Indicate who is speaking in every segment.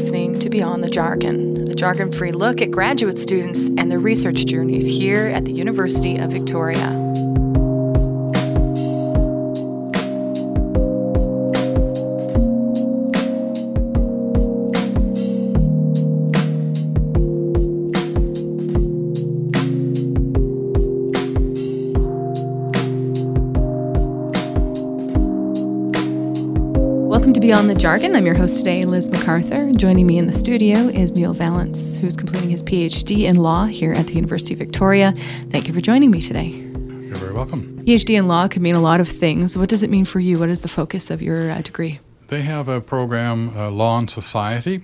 Speaker 1: listening to Beyond the Jargon, a jargon free look at graduate students and their research journeys here at the University of Victoria. Beyond the Jargon. I'm your host today, Liz MacArthur. Joining me in the studio is Neil Vallance, who's completing his PhD in law here at the University of Victoria. Thank you for joining me today.
Speaker 2: You're very welcome.
Speaker 1: PhD in law could mean a lot of things. What does it mean for you? What is the focus of your uh, degree?
Speaker 2: They have a program, uh, Law and Society,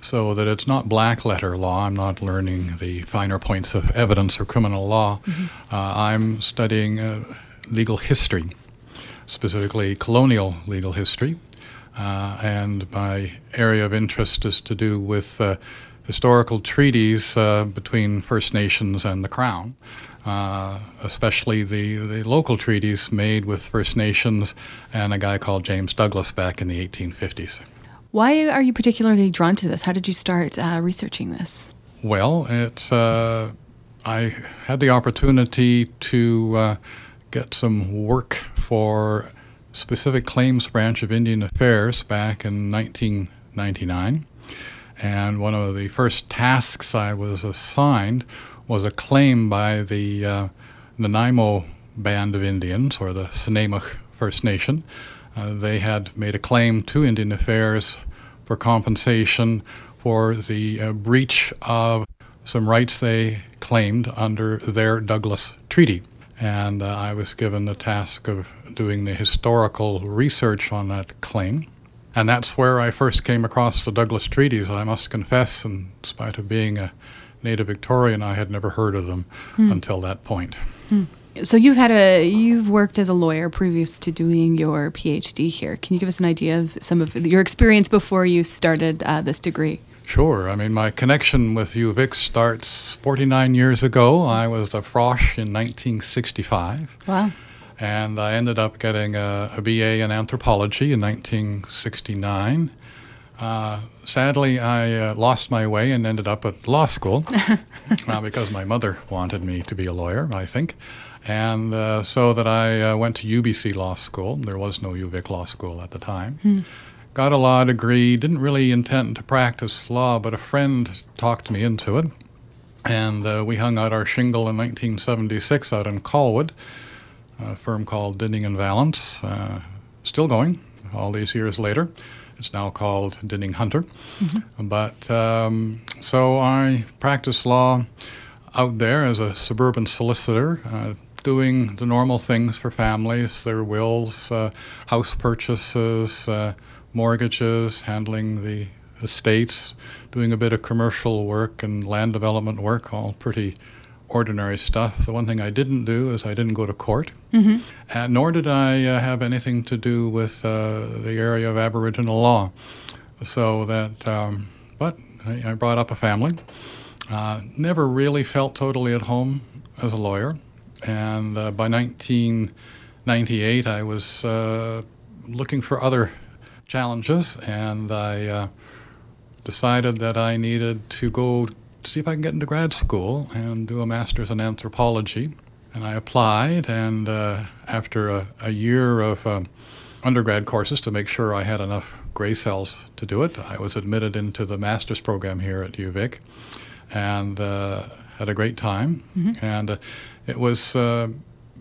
Speaker 2: so that it's not black letter law. I'm not learning the finer points of evidence or criminal law. Mm-hmm. Uh, I'm studying uh, legal history, specifically colonial legal history. Uh, and my area of interest is to do with uh, historical treaties uh, between First Nations and the Crown, uh, especially the, the local treaties made with First Nations and a guy called James Douglas back in the 1850s.
Speaker 1: Why are you particularly drawn to this? How did you start uh, researching this?
Speaker 2: Well, it's uh, I had the opportunity to get some work for specific claims branch of Indian Affairs back in 1999. And one of the first tasks I was assigned was a claim by the uh, Nanaimo Band of Indians, or the Snuneymuxw First Nation. Uh, they had made a claim to Indian Affairs for compensation for the uh, breach of some rights they claimed under their Douglas Treaty and uh, I was given the task of doing the historical research on that claim. And that's where I first came across the Douglas Treaties. I must confess, in spite of being a native Victorian, I had never heard of them hmm. until that point.
Speaker 1: Hmm. So you've had a you've worked as a lawyer previous to doing your PhD here. Can you give us an idea of some of your experience before you started uh, this degree?
Speaker 2: Sure. I mean, my connection with UVic starts 49 years ago. I was a frosh in 1965.
Speaker 1: Wow.
Speaker 2: And I ended up getting a, a BA in anthropology in 1969. Uh, sadly, I uh, lost my way and ended up at law school uh, because my mother wanted me to be a lawyer, I think. And uh, so that I uh, went to UBC Law School. There was no UVic Law School at the time. Hmm got a law degree, didn't really intend to practice law, but a friend talked me into it. And uh, we hung out our shingle in 1976 out in Colwood, a firm called Dinning and Vallance, uh, still going all these years later. It's now called Dinning Hunter. Mm-hmm. But um, so I practiced law out there as a suburban solicitor, uh, doing the normal things for families, their wills, uh, house purchases, uh, mortgages, handling the estates, doing a bit of commercial work and land development work, all pretty ordinary stuff. The one thing I didn't do is I didn't go to court, mm-hmm. and nor did I uh, have anything to do with uh, the area of Aboriginal law. So that, um, but I, I, brought up a family. Uh, never really felt totally at home as a lawyer, and uh, by 1998 I was uh, looking for other challenges, and I uh, decided that I needed to go see if I can get into grad school and do a master's in anthropology. And I applied, and uh, after a, a, year of um, undergrad courses to make sure I had enough gray cells to do it, I was admitted into the master's program here at UVic and uh, had a great time. Mm-hmm. And uh, it was uh,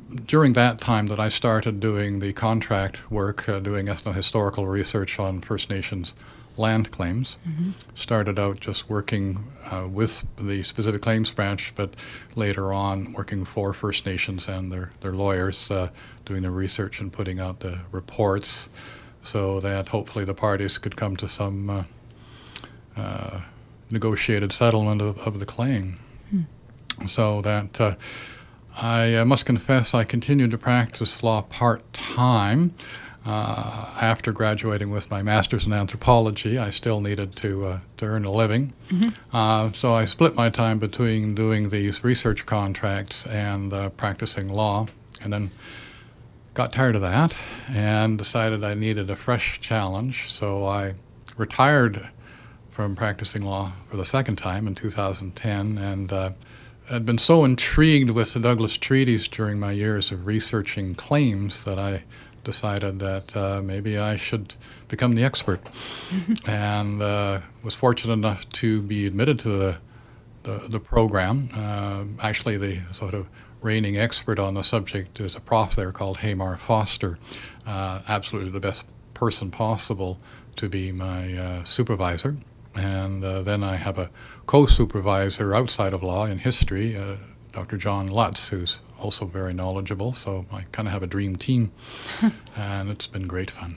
Speaker 2: during that time that I started doing the contract work, uh, doing ethnohistorical research on First Nations land claims. Mm-hmm. Started out just working uh, with the specific claims branch, but later on working for First Nations and their, their lawyers, uh, doing the research and putting out the reports so that hopefully the parties could come to some uh, uh negotiated settlement of, of the claim. Mm. So that uh, I uh, must confess I continued to practice law part time. Uh, after graduating with my master's in anthropology, I still needed to, uh, to earn a living. Mm-hmm. Uh, so I split my time between doing these research contracts and uh, practicing law, and then got tired of that and decided I needed a fresh challenge. So I retired from practicing law for the second time in 2010, and uh, had been so intrigued with the Douglas treaties during my years of researching claims that I decided that uh, maybe I should become the expert, and uh, was fortunate enough to be admitted to the the, the program. Uh, actually, the sort of reigning expert on the subject is a prof there called Hamar Foster, uh, absolutely the best person possible to be my uh, supervisor. And uh, then I have a co supervisor outside of law in history, uh, Dr. John Lutz, who's also very knowledgeable. So I kind of have a dream team, and it's been great fun.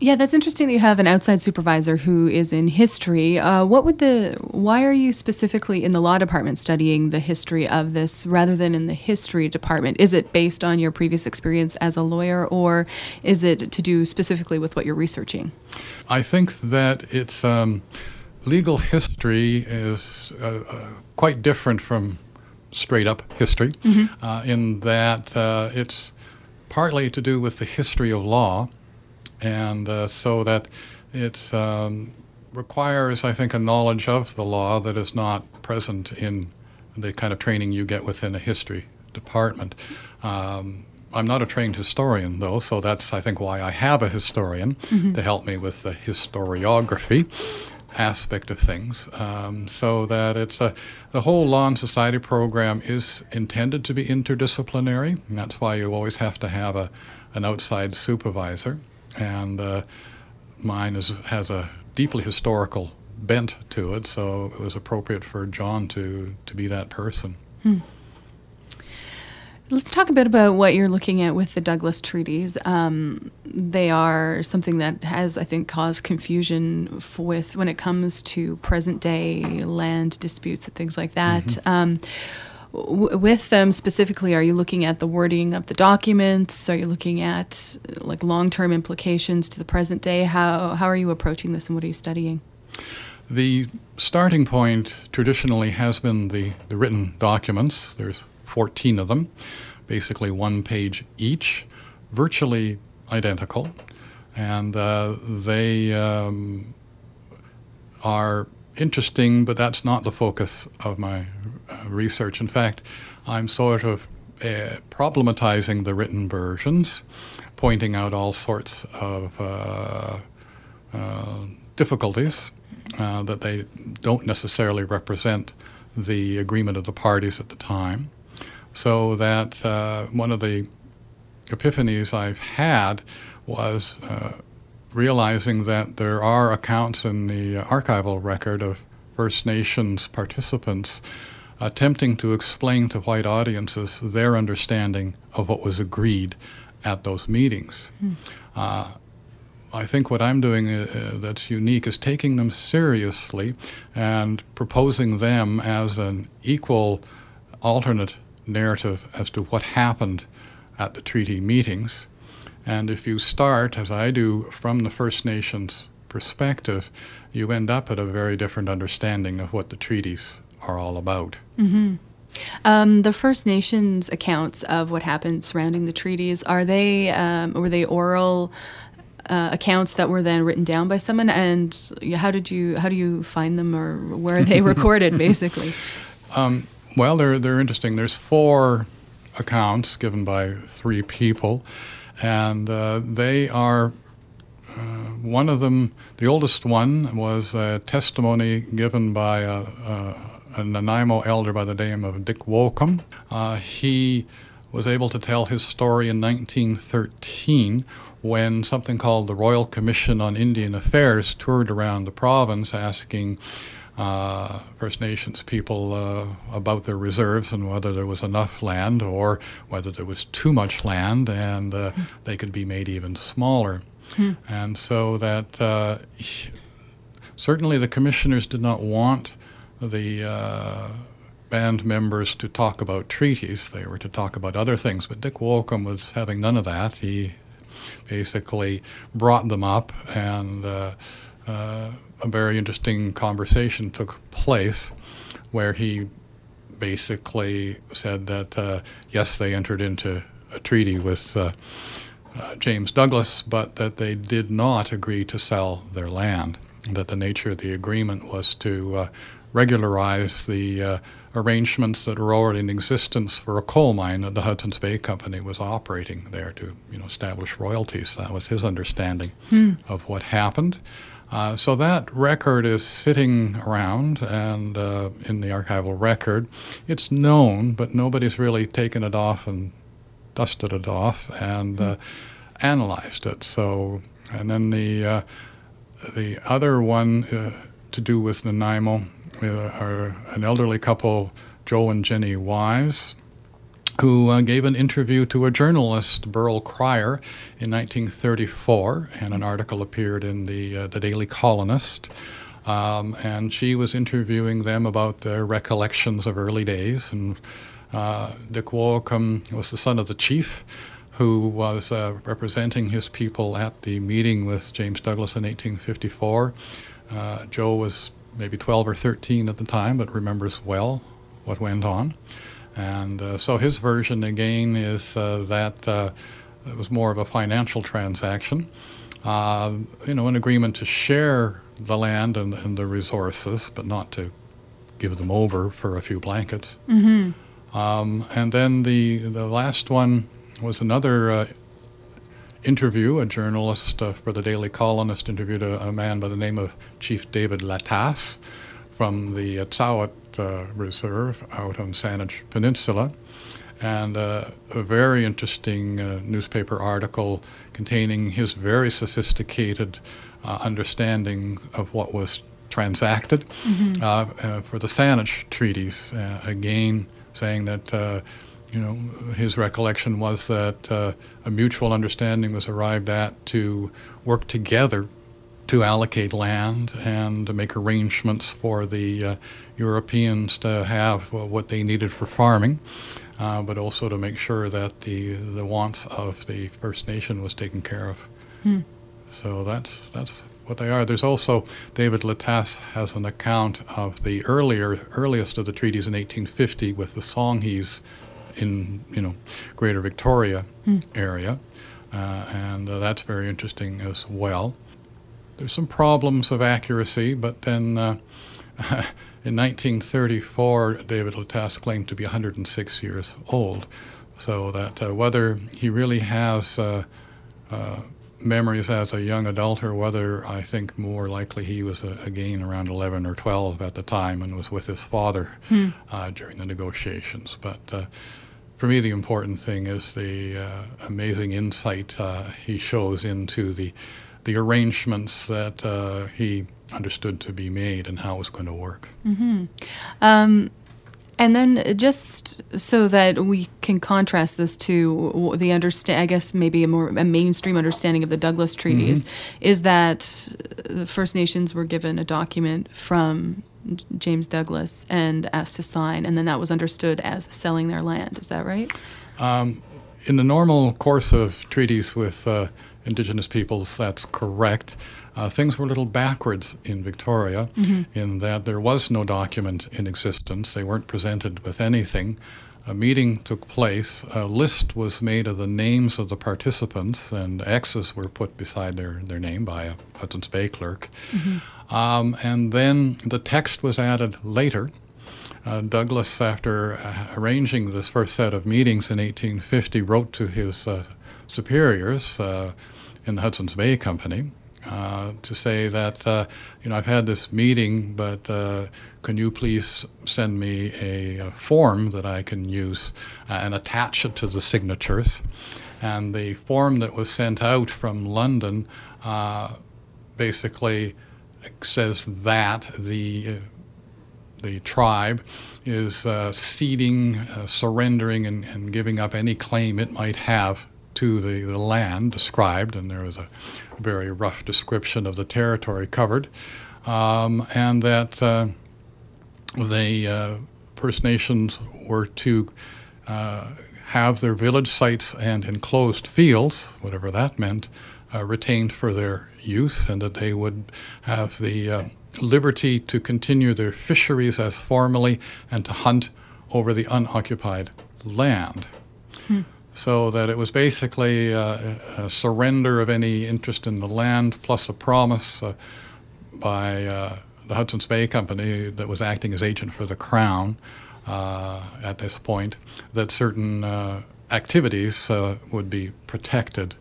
Speaker 1: Yeah, that's interesting that you have an outside supervisor who is in history. Uh, what would the? Why are you specifically in the law department studying the history of this rather than in the history department? Is it based on your previous experience as a lawyer, or is it to do specifically with what you're researching?
Speaker 2: I think that it's um, legal history is uh, uh, quite different from straight up history, mm-hmm. Uh, in that uh, it's partly to do with the history of law and uh, so that it um, requires, I think, a knowledge of the law that is not present in the kind of training you get within a history department. Um, I'm not a trained historian, though, so that's, I think, why I have a historian mm-hmm. to help me with the historiography aspect of things. Um, so that it's a, the whole Law and Society program is intended to be interdisciplinary, and that's why you always have to have a, an outside supervisor and uh, mine is, has a deeply historical bent to it, so it was appropriate for John to, to be that person. Hmm.
Speaker 1: Let's talk a bit about what you're looking at with the Douglas treaties. Um, they are something that has, I think, caused confusion with when it comes to present day land disputes and things like that. Mm-hmm. Um, with them specifically, are you looking at the wording of the documents? Are you looking at like long-term implications to the present day? How how are you approaching this, and what are you studying?
Speaker 2: The starting point traditionally has been the, the written documents. There's 14 of them, basically one page each, virtually identical, and uh, they um, are interesting, but that's not the focus of my research. In fact, I'm sort of uh, problematizing the written versions, pointing out all sorts of uh, uh difficulties uh, that they don't necessarily represent the agreement of the parties at the time. So that uh, one of the epiphanies I've had was realizing that there are accounts in the archival record of First Nations participants attempting to explain to white audiences their understanding of what was agreed at those meetings. Mm. Uh, I think what I'm doing uh, uh, that's unique is taking them seriously and proposing them as an equal alternate narrative as to what happened at the treaty meetings and if you start, as I do, from the First Nations perspective, you end up at a very different understanding of what the treaties are all about.
Speaker 1: Mm-hmm. Um, the First Nations accounts of what happened surrounding the treaties are they um, were they oral uh, accounts that were then written down by someone? And how did you how do you find them or where are they recorded? basically.
Speaker 2: Um, well, they're they're interesting. There's four accounts given by three people and uh, they are uh, one of them, the oldest one, was a testimony given by a, a, a Nanaimo elder by the name of Dick Wocum. Uh, he was able to tell his story in 1913 when something called the Royal Commission on Indian Affairs toured around the province asking uh, First Nations people uh, about their reserves and whether there was enough land or whether there was too much land and uh, they could be made even smaller. Mm. And so that uh, certainly the commissioners did not want the uh, band members to talk about treaties. They were to talk about other things. But Dick Wocum was having none of that. He basically brought them up and uh, a very interesting conversation took place where he basically said that, uh, yes, they entered into a treaty with uh, uh, James Douglas, but that they did not agree to sell their land. that the nature of the agreement was to uh, regularize the uh, arrangements that were already in existence for a coal mine that the Hudson's Bay Company was operating there to you know, establish royalties. That was his understanding of what happened. Uh, so that record is sitting around and uh, in the archival record. It's known, but nobody's really taken it off and dusted it off and uh, analyzed it. So, and then the uh, the other one uh, to do with Nanaimo an elderly couple, Joe and Jenny Wise, who uh, gave an interview to a journalist, Beryl Cryer, in 1934, and an article appeared in the, uh, the Daily Colonist. Um, and she was interviewing them about their recollections of early days. And uh, Dick Woolcombe was the son of the chief who was uh, representing his people at the meeting with James Douglas in 1854. Uh, Joe was maybe 12 or 13 at the time, but remembers well what went on. And uh, so his version again is uh, that uh, it was more of a financial transaction, uh, you know, an agreement to share the land and, and, the resources, but not to give them over for a few blankets.
Speaker 1: Mm-hmm.
Speaker 2: Um, and then the the last one was another uh, interview. A journalist uh, for the Daily Colonist interviewed a, a, man by the name of Chief David Latasse from the Tsawout uh, Reserve out on Saanich Peninsula. And uh, a very interesting uh, newspaper article containing his very sophisticated uh, understanding of what was transacted
Speaker 1: mm-hmm.
Speaker 2: for the Saanich treaties. again, saying that you know, his recollection was that uh, a mutual understanding was arrived at to work together to allocate land and to make arrangements for the uh, Europeans to have what they needed for farming, uh, but also to make sure that the the wants of the First Nation was taken care of.
Speaker 1: Hmm.
Speaker 2: So that's that's what they are. There's also David Latasse has an account of the earlier earliest of the treaties in 1850 with the Songhees in you know Greater Victoria
Speaker 1: hmm.
Speaker 2: area, uh, and uh, that's very interesting as well. There's some problems of accuracy, but then uh, in 1934, David Latasse claimed to be 106 years old, so that uh, whether he really has uh, uh, memories as a young adult or whether I think more likely he was again around 11 or 12 at the time and was with his father
Speaker 1: hmm.
Speaker 2: uh, during the negotiations. But uh, for me, the important thing is the uh, amazing insight uh, he shows into the the arrangements that uh, he understood to be made and how it was going to work.
Speaker 1: Mm-hmm. Um, and then just so that we can contrast this to the understand, I guess maybe a more a mainstream understanding of the Douglas treaties,
Speaker 2: mm-hmm.
Speaker 1: is that the First Nations were given a document from James Douglas and asked to sign, and then that was understood as selling their land. Is that right?
Speaker 2: Um, in the normal course of treaties with uh, Indigenous peoples, that's correct. Uh, things were a little backwards in Victoria
Speaker 1: mm-hmm.
Speaker 2: in that there was no document in existence. They weren't presented with anything. A meeting took place. A list was made of the names of the participants, and X's were put beside their, their name by a Hudson's Bay clerk.
Speaker 1: Mm-hmm.
Speaker 2: Um, and then the text was added later. Uh, Douglas, after uh, arranging this first set of meetings in 1850, wrote to his uh, superiors uh, in the Hudson's Bay Company uh, to say that, uh, you know, I've had this meeting, but uh, can you please send me a, a form that I can use uh, and attach it to the signatures? And the form that was sent out from London uh, basically says that the the tribe is ceding, surrendering, and, and giving up any claim it might have to the, the land described, and there was a very rough description of the territory covered, um, and that uh, the uh, First Nations were to uh, have their village sites and enclosed fields, whatever that meant, uh, retained for their use, and that they would have the uh, liberty to continue their fisheries as formerly and to hunt over the unoccupied land.
Speaker 1: Hmm
Speaker 2: so that it was basically uh, a surrender of any interest in the land plus a promise uh, by uh, the Hudson's Bay Company that was acting as agent for the Crown uh, at this point that certain uh, activities uh, would be protected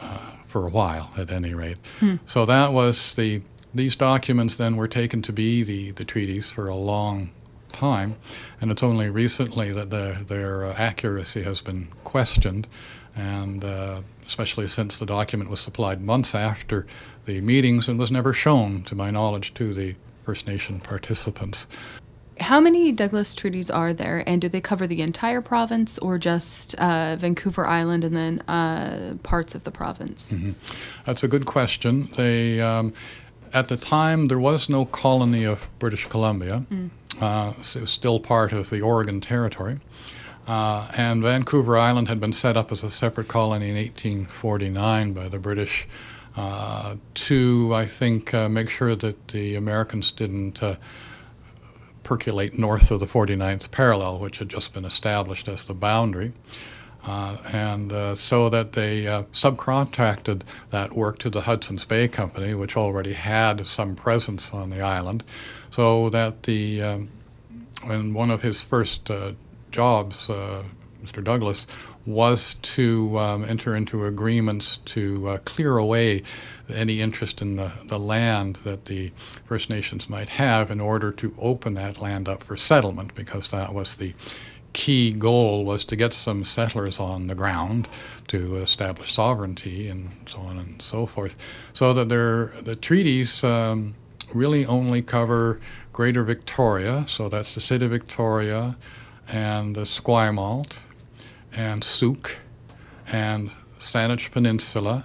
Speaker 2: uh, for a while, at any rate. Hmm. So that was the. These documents then were taken to be the, the treaties for a long time, and it's only recently that the, their accuracy has been questioned, and uh, especially since the document was supplied months after the meetings and was never shown, to my knowledge, to the First Nation participants.
Speaker 1: How many Douglas treaties are there, and do they cover the entire province or just uh, Vancouver Island and then uh, parts of the province?
Speaker 2: Mm-hmm. That's a good question. They, um, at the time, there was no colony of British Columbia. Mm. Uh, so it was still part of the Oregon Territory. Uh, and Vancouver Island had been set up as a separate colony in 1849 by the British uh, to, I think, uh, make sure that the Americans didn't uh, percolate north of the 49th parallel, which had just been established as the boundary. Uh, and uh, so that they subcontracted that work to the Hudson's Bay Company, which already had some presence on the island, so that the um, when one of his first uh, jobs, uh, Mr. Douglas, was to um, enter into agreements to uh, clear away any interest in the, the land that the First Nations might have in order to open that land up for settlement, because that was the key goal was to get some settlers on the ground to establish sovereignty and so on and so forth. So that there, the treaties um, really only cover Greater Victoria, so that's the city of Victoria and the Esquimalt and Sooke and Saanich Peninsula,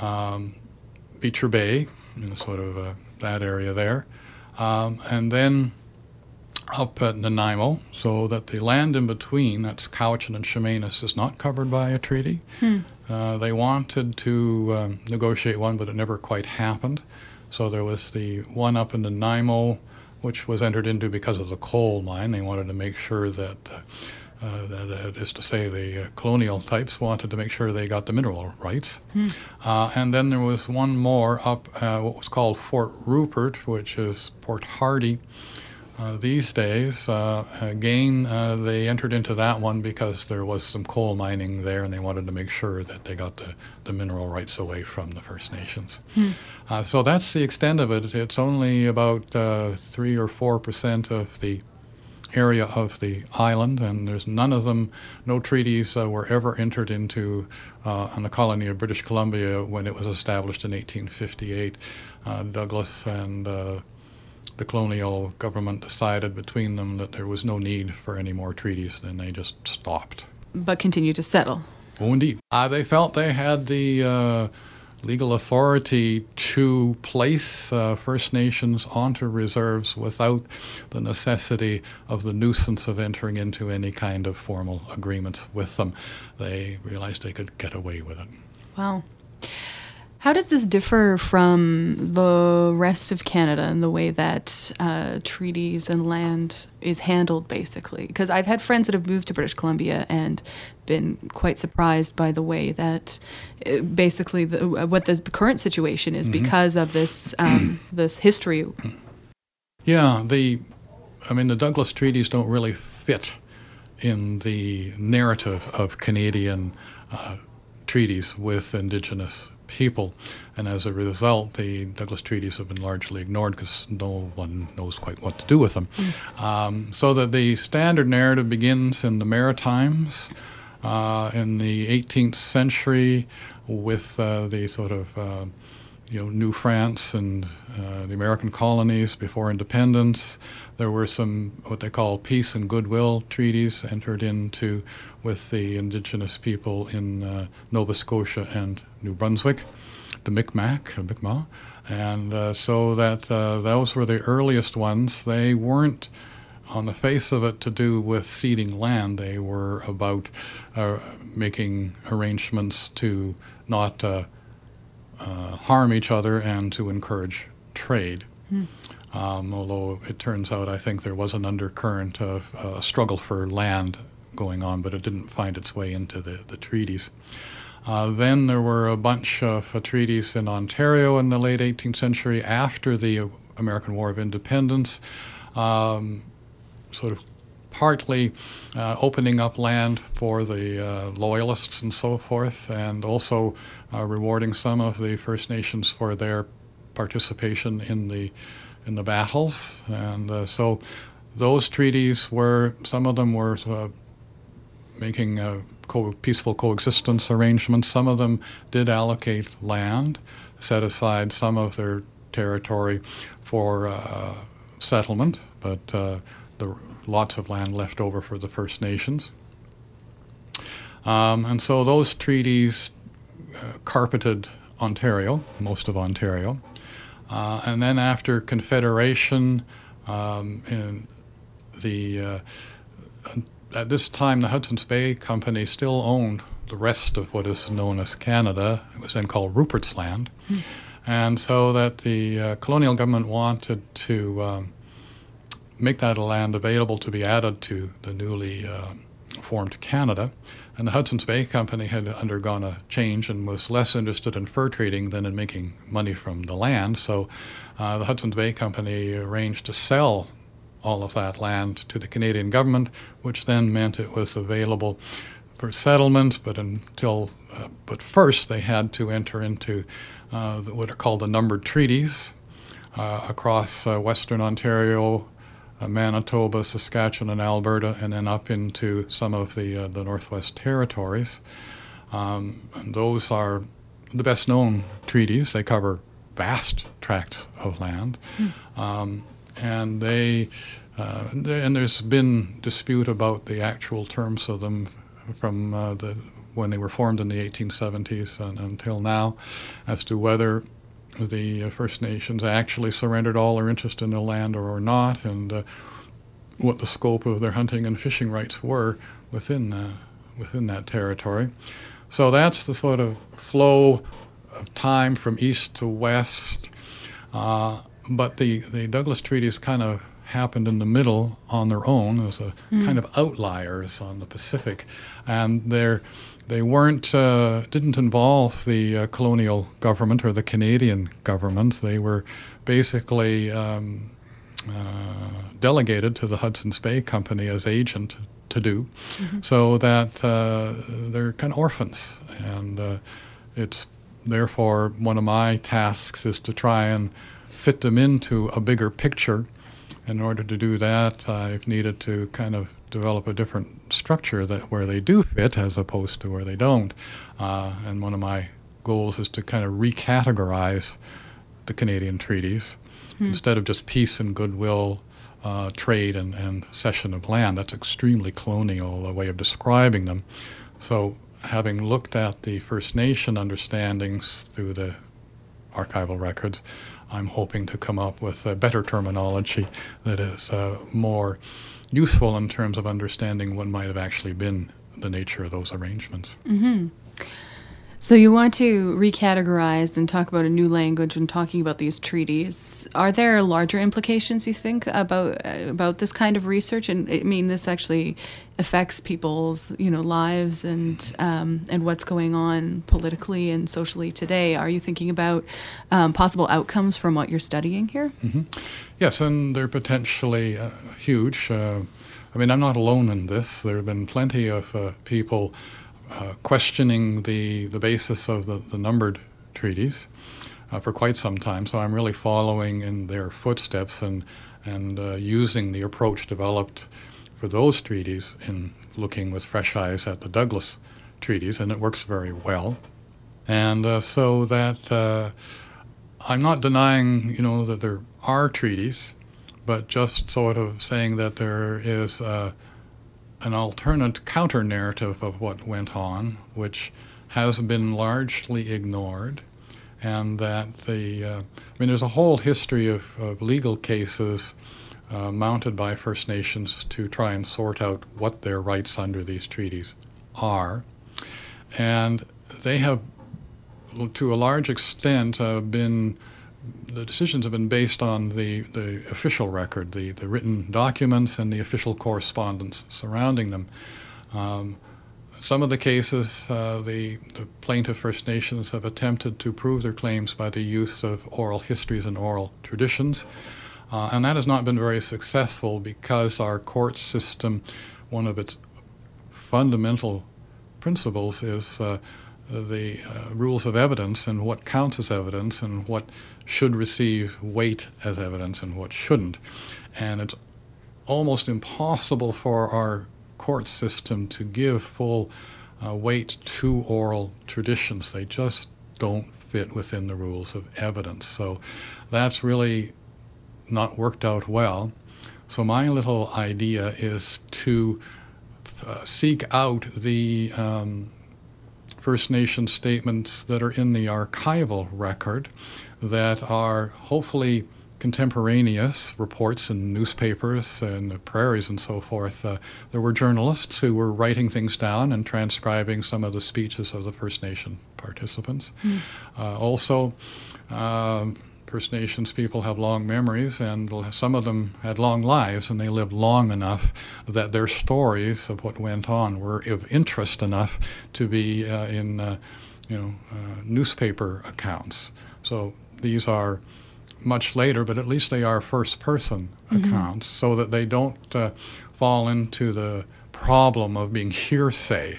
Speaker 2: um, Beecher Bay, in sort of uh, that area there, um, and then up at Nanaimo, so that the land in between, that's Cowichan and Chemainus, is not covered by a treaty. Hmm. Uh, they wanted to um, negotiate one, but it never quite happened. So there was the one up in Nanaimo, which was entered into because of the coal mine. They wanted to make sure that uh, uh, that is to say, the uh, colonial types wanted to make sure they got the mineral rights. Uh, and then there was one more up uh, what was called Fort Rupert, which is Port Hardy. Uh, these days, uh, again, they entered into that one because there was some coal mining there and they wanted to make sure that they got the, the mineral rights away from the First Nations. Hmm. so that's the extent of it. It's only about 3 or 4 percent of the area of the island, and there's none of them, no treaties uh, were ever entered into uh, on the colony of British Columbia when it was established in 1858. Uh, Douglas and uh, the colonial government decided between them that there was no need for any more treaties, and they just stopped.
Speaker 1: But continued to settle.
Speaker 2: Oh, indeed. Uh, they felt they had the uh, legal authority to place uh, First Nations onto reserves without the necessity of the nuisance of entering into any kind of formal agreements with them. They realized they could get away with it.
Speaker 1: Wow. How does this differ from the rest of Canada and the way that uh, treaties and land is handled, basically? Because I've had friends that have moved to British Columbia and been quite surprised by the way that uh, basically the, uh, what the current situation is mm-hmm. because of this um, this history.
Speaker 2: Yeah, the I mean the Douglas treaties don't really fit in the narrative of Canadian uh, treaties with Indigenous people. And as a result, the Douglas treaties have been largely ignored because no one knows quite what to do with them. Mm. Um, so that the standard narrative begins in the Maritimes uh, in the 18th century with uh, the sort of uh, you know, New France and uh, the American colonies before independence. There were some what they call peace and goodwill treaties entered into with the indigenous people in uh, Nova Scotia and New Brunswick, the Micmac, Mi'kmaq, and uh, so that uh, those were the earliest ones. They weren't on the face of it to do with ceding land. They were about uh, making arrangements to not uh, uh, harm each other and to encourage trade. Hmm. Um, although it turns out, I think there was an undercurrent of a struggle for land going on, but it didn't find its way into the, the treaties. Uh, then there were a bunch of uh, treaties in Ontario in the late 18th century after the American War of Independence, um, sort of partly uh, opening up land for the uh, loyalists and so forth, and also uh, rewarding some of the First Nations for their participation in the in the battles. And uh, so those treaties were some of them were uh, making co- peaceful coexistence arrangements. Some of them did allocate land, set aside some of their territory for uh, settlement, but uh, the lots of land left over for the First Nations. Um, and so those treaties uh, carpeted Ontario, most of Ontario. Uh, and then after Confederation, um, in the uh, at this time, the Hudson's Bay Company still owned the rest of what is known as Canada. It was then called Rupert's Land. Mm. And so that the uh, colonial government wanted to um, make that land available to be added to the newly uh, formed Canada. And the Hudson's Bay Company had undergone a change and was less interested in fur trading than in making money from the land. So uh, the Hudson's Bay Company arranged to sell all of that land to the Canadian government, which then meant it was available for settlement. But until, uh, but first they had to enter into uh, what are called the numbered treaties uh, across uh, Western Ontario, Manitoba, Saskatchewan, and Alberta, and then up into some of the uh, the Northwest Territories. Um, and those are the best known treaties. They cover vast tracts of land. Mm. Um, and they uh, and there's been dispute about the actual terms of them from uh, the when they were formed in the 1870s and, until now, as to whether the uh, First Nations actually surrendered all their interest in the land or, or not, and uh, what the scope of their hunting and fishing rights were within uh, within that territory. So that's the sort of flow of time from east to west. Uh, but the, the Douglas treaties kind of happened in the middle on their own as a mm. kind of outliers on the Pacific, and they're they weren't uh, didn't involve the uh, colonial government or the Canadian government. They were basically um, uh, delegated to the Hudson's Bay Company as agent to do, mm-hmm. so that uh, they're kind of orphans, and uh, it's therefore one of my tasks is to try and fit them into a bigger picture. In order to do that, I've needed to kind of develop a different structure that where they do fit as opposed to where they don't. Uh, and one of my goals is to kind of recategorize the Canadian treaties hmm. instead of just peace and goodwill. Uh, trade and, and cession of land. That's extremely colonial, a way of describing them. So, having looked at the First Nation understandings through the archival records, I'm hoping to come up with a better terminology that is uh, more useful in terms of understanding what might have actually been the nature of those arrangements.
Speaker 1: Mm-hmm. So you want to recategorize and talk about a new language when talking about these treaties. Are there larger implications you think about about this kind of research? And I mean, this actually affects people's you know lives and um, and what's going on politically and socially today. Are you thinking about um, possible outcomes from what you're studying here?
Speaker 2: Mm-hmm. Yes, and they're potentially uh, huge. Uh, I mean, I'm not alone in this. There have been plenty of uh, people uh, questioning the, the basis of the, the numbered treaties uh, for quite some time. So I'm really following in their footsteps and, and uh, using the approach developed for those treaties in looking with fresh eyes at the Douglas treaties, and it works very well. And uh, so that uh, I'm not denying, you know, that there are treaties, but just sort of saying that there is an alternate counter narrative of what went on, which has been largely ignored, and that the uh, I mean, there's a whole history of, of legal cases uh, mounted by First Nations to try and sort out what their rights under these treaties are, and they have, to a large extent, uh, been the decisions have been based on the, the official record, the, the written documents, and the official correspondence surrounding them. Um, some of the cases, uh, the, the, plaintiff First Nations have attempted to prove their claims by the use of oral histories and oral traditions. Uh, and that has not been very successful because our court system, one of its fundamental principles is uh, the uh, rules of evidence and what counts as evidence and what should receive weight as evidence and what shouldn't. And it's almost impossible for our court system to give full uh, weight to oral traditions. They just don't fit within the rules of evidence. So that's really not worked out well. So my little idea is to uh, seek out the um, First Nation statements that are in the archival record that are hopefully contemporaneous reports in newspapers and prairies and so forth. Uh, there were journalists who were writing things down and transcribing some of the speeches of the First Nation participants. Mm. Uh, also, um, First Nations people have long memories, and some of them had long lives, and they lived long enough that their stories of what went on were of interest enough to be uh, in, uh, you know, uh, newspaper accounts. So these are much later, but at least they are first person mm-hmm. accounts so that they don't uh, fall into the problem of being hearsay.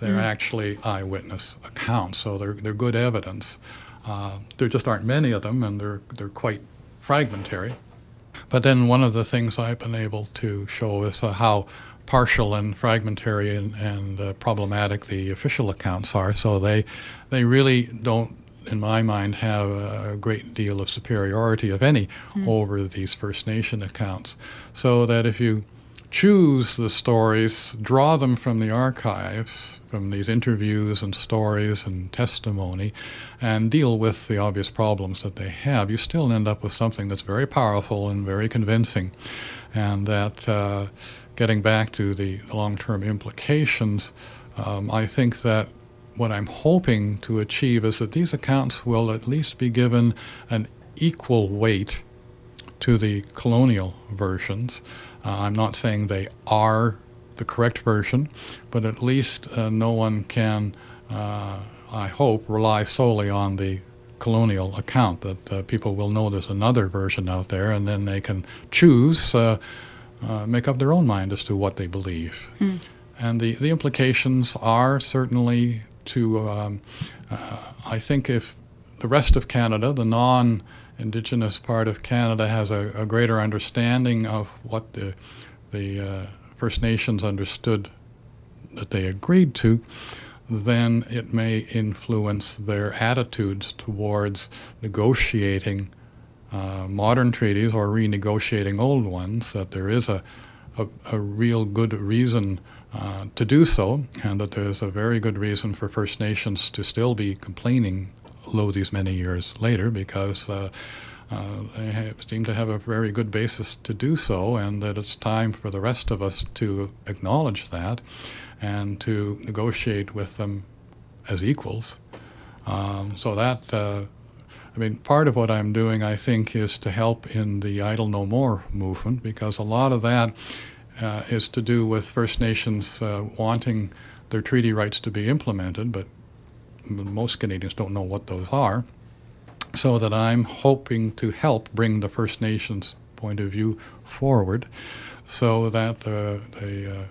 Speaker 2: They're mm-hmm. actually eyewitness accounts, so they're, they're good evidence. Uh, there just aren't many of them, and they're, they're quite fragmentary. But then one of the things I've been able to show is uh, how partial and fragmentary and, and uh, problematic the official accounts are. So they, they really don't in my mind, have a great deal of superiority, if any, mm. over these First Nation accounts. So that if you choose the stories, draw them from the archives, from these interviews and stories and testimony, and deal with the obvious problems that they have, you still end up with something that's very powerful and very convincing. And that, uh, getting back to the long term implications, um, I think that what I'm hoping to achieve is that these accounts will at least be given an equal weight to the colonial versions. Uh, I'm not saying they are the correct version, but at least uh, no one can, uh, I hope, rely solely on the colonial account, that uh, people will know there's another version out there and then they can choose, uh, uh, make up their own mind as to what they believe. Mm. And the, the implications are certainly to, um, uh, I think if the rest of Canada, the non Indigenous part of Canada, has a, a, greater understanding of what the, the uh, First Nations understood that they agreed to, then it may influence their attitudes towards negotiating uh, modern treaties or renegotiating old ones, that there is a, a, a real good reason uh, to do so, and that there's a very good reason for First Nations to still be complaining, lo these many years later, because uh, uh, they seem to have a very good basis to do so, and that it's time for the rest of us to acknowledge that and to negotiate with them as equals. Um, so that, uh, I mean, part of what I'm doing, I think, is to help in the Idle No More movement, because a lot of that uh, is to do with First Nations uh, wanting their treaty rights to be implemented, but most Canadians don't know what those are. So that I'm hoping to help bring the First Nations point of view forward so that the, the uh,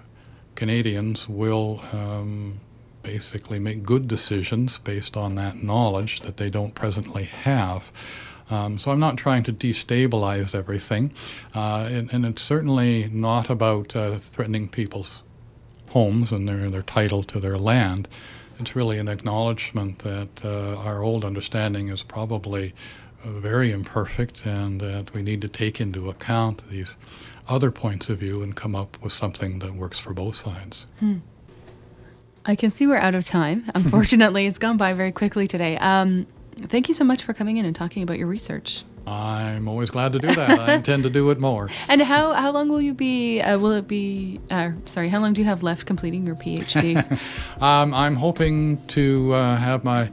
Speaker 2: Canadians will um, basically make good decisions based on that knowledge that they don't presently have. Um, so I'm not trying to destabilize everything, uh, and, and, it's certainly not about uh, threatening people's homes and their, their title to their land. It's really an acknowledgement that uh, our old understanding is probably uh, very imperfect and that we need to take into account these other points of view and come up with something that works for both sides. Hmm.
Speaker 1: I can see we're out of time. Unfortunately, it's gone by very quickly today. Um, Thank you so much for coming in and talking about your research.
Speaker 2: I'm always glad to do that. I intend to do it more.
Speaker 1: And how, how long will you be? Uh, will it be? Uh, sorry, how long do you have left completing your PhD?
Speaker 2: um, I'm hoping to uh, have my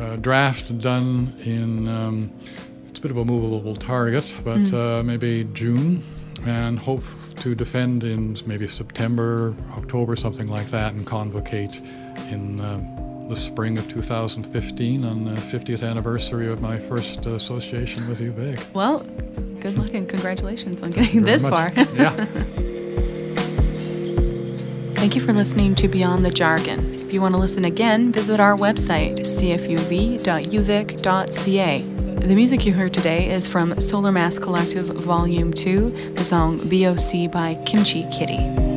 Speaker 2: uh, draft done in. Um, it's a bit of a movable target, but mm. maybe June, and hope to defend in maybe September, October, something like that, and convocate in uh, the spring of 2015 on the 50th anniversary of my first association with UVic.
Speaker 1: Well, good luck and congratulations on getting this far.
Speaker 2: yeah.
Speaker 1: Thank you for listening to Beyond the Jargon. If you want to listen again, visit our website, cfuv.uvic.ca. The music you heard today is from Solar Mass Collective Volume 2, the song BOC by Kimchi Kitty.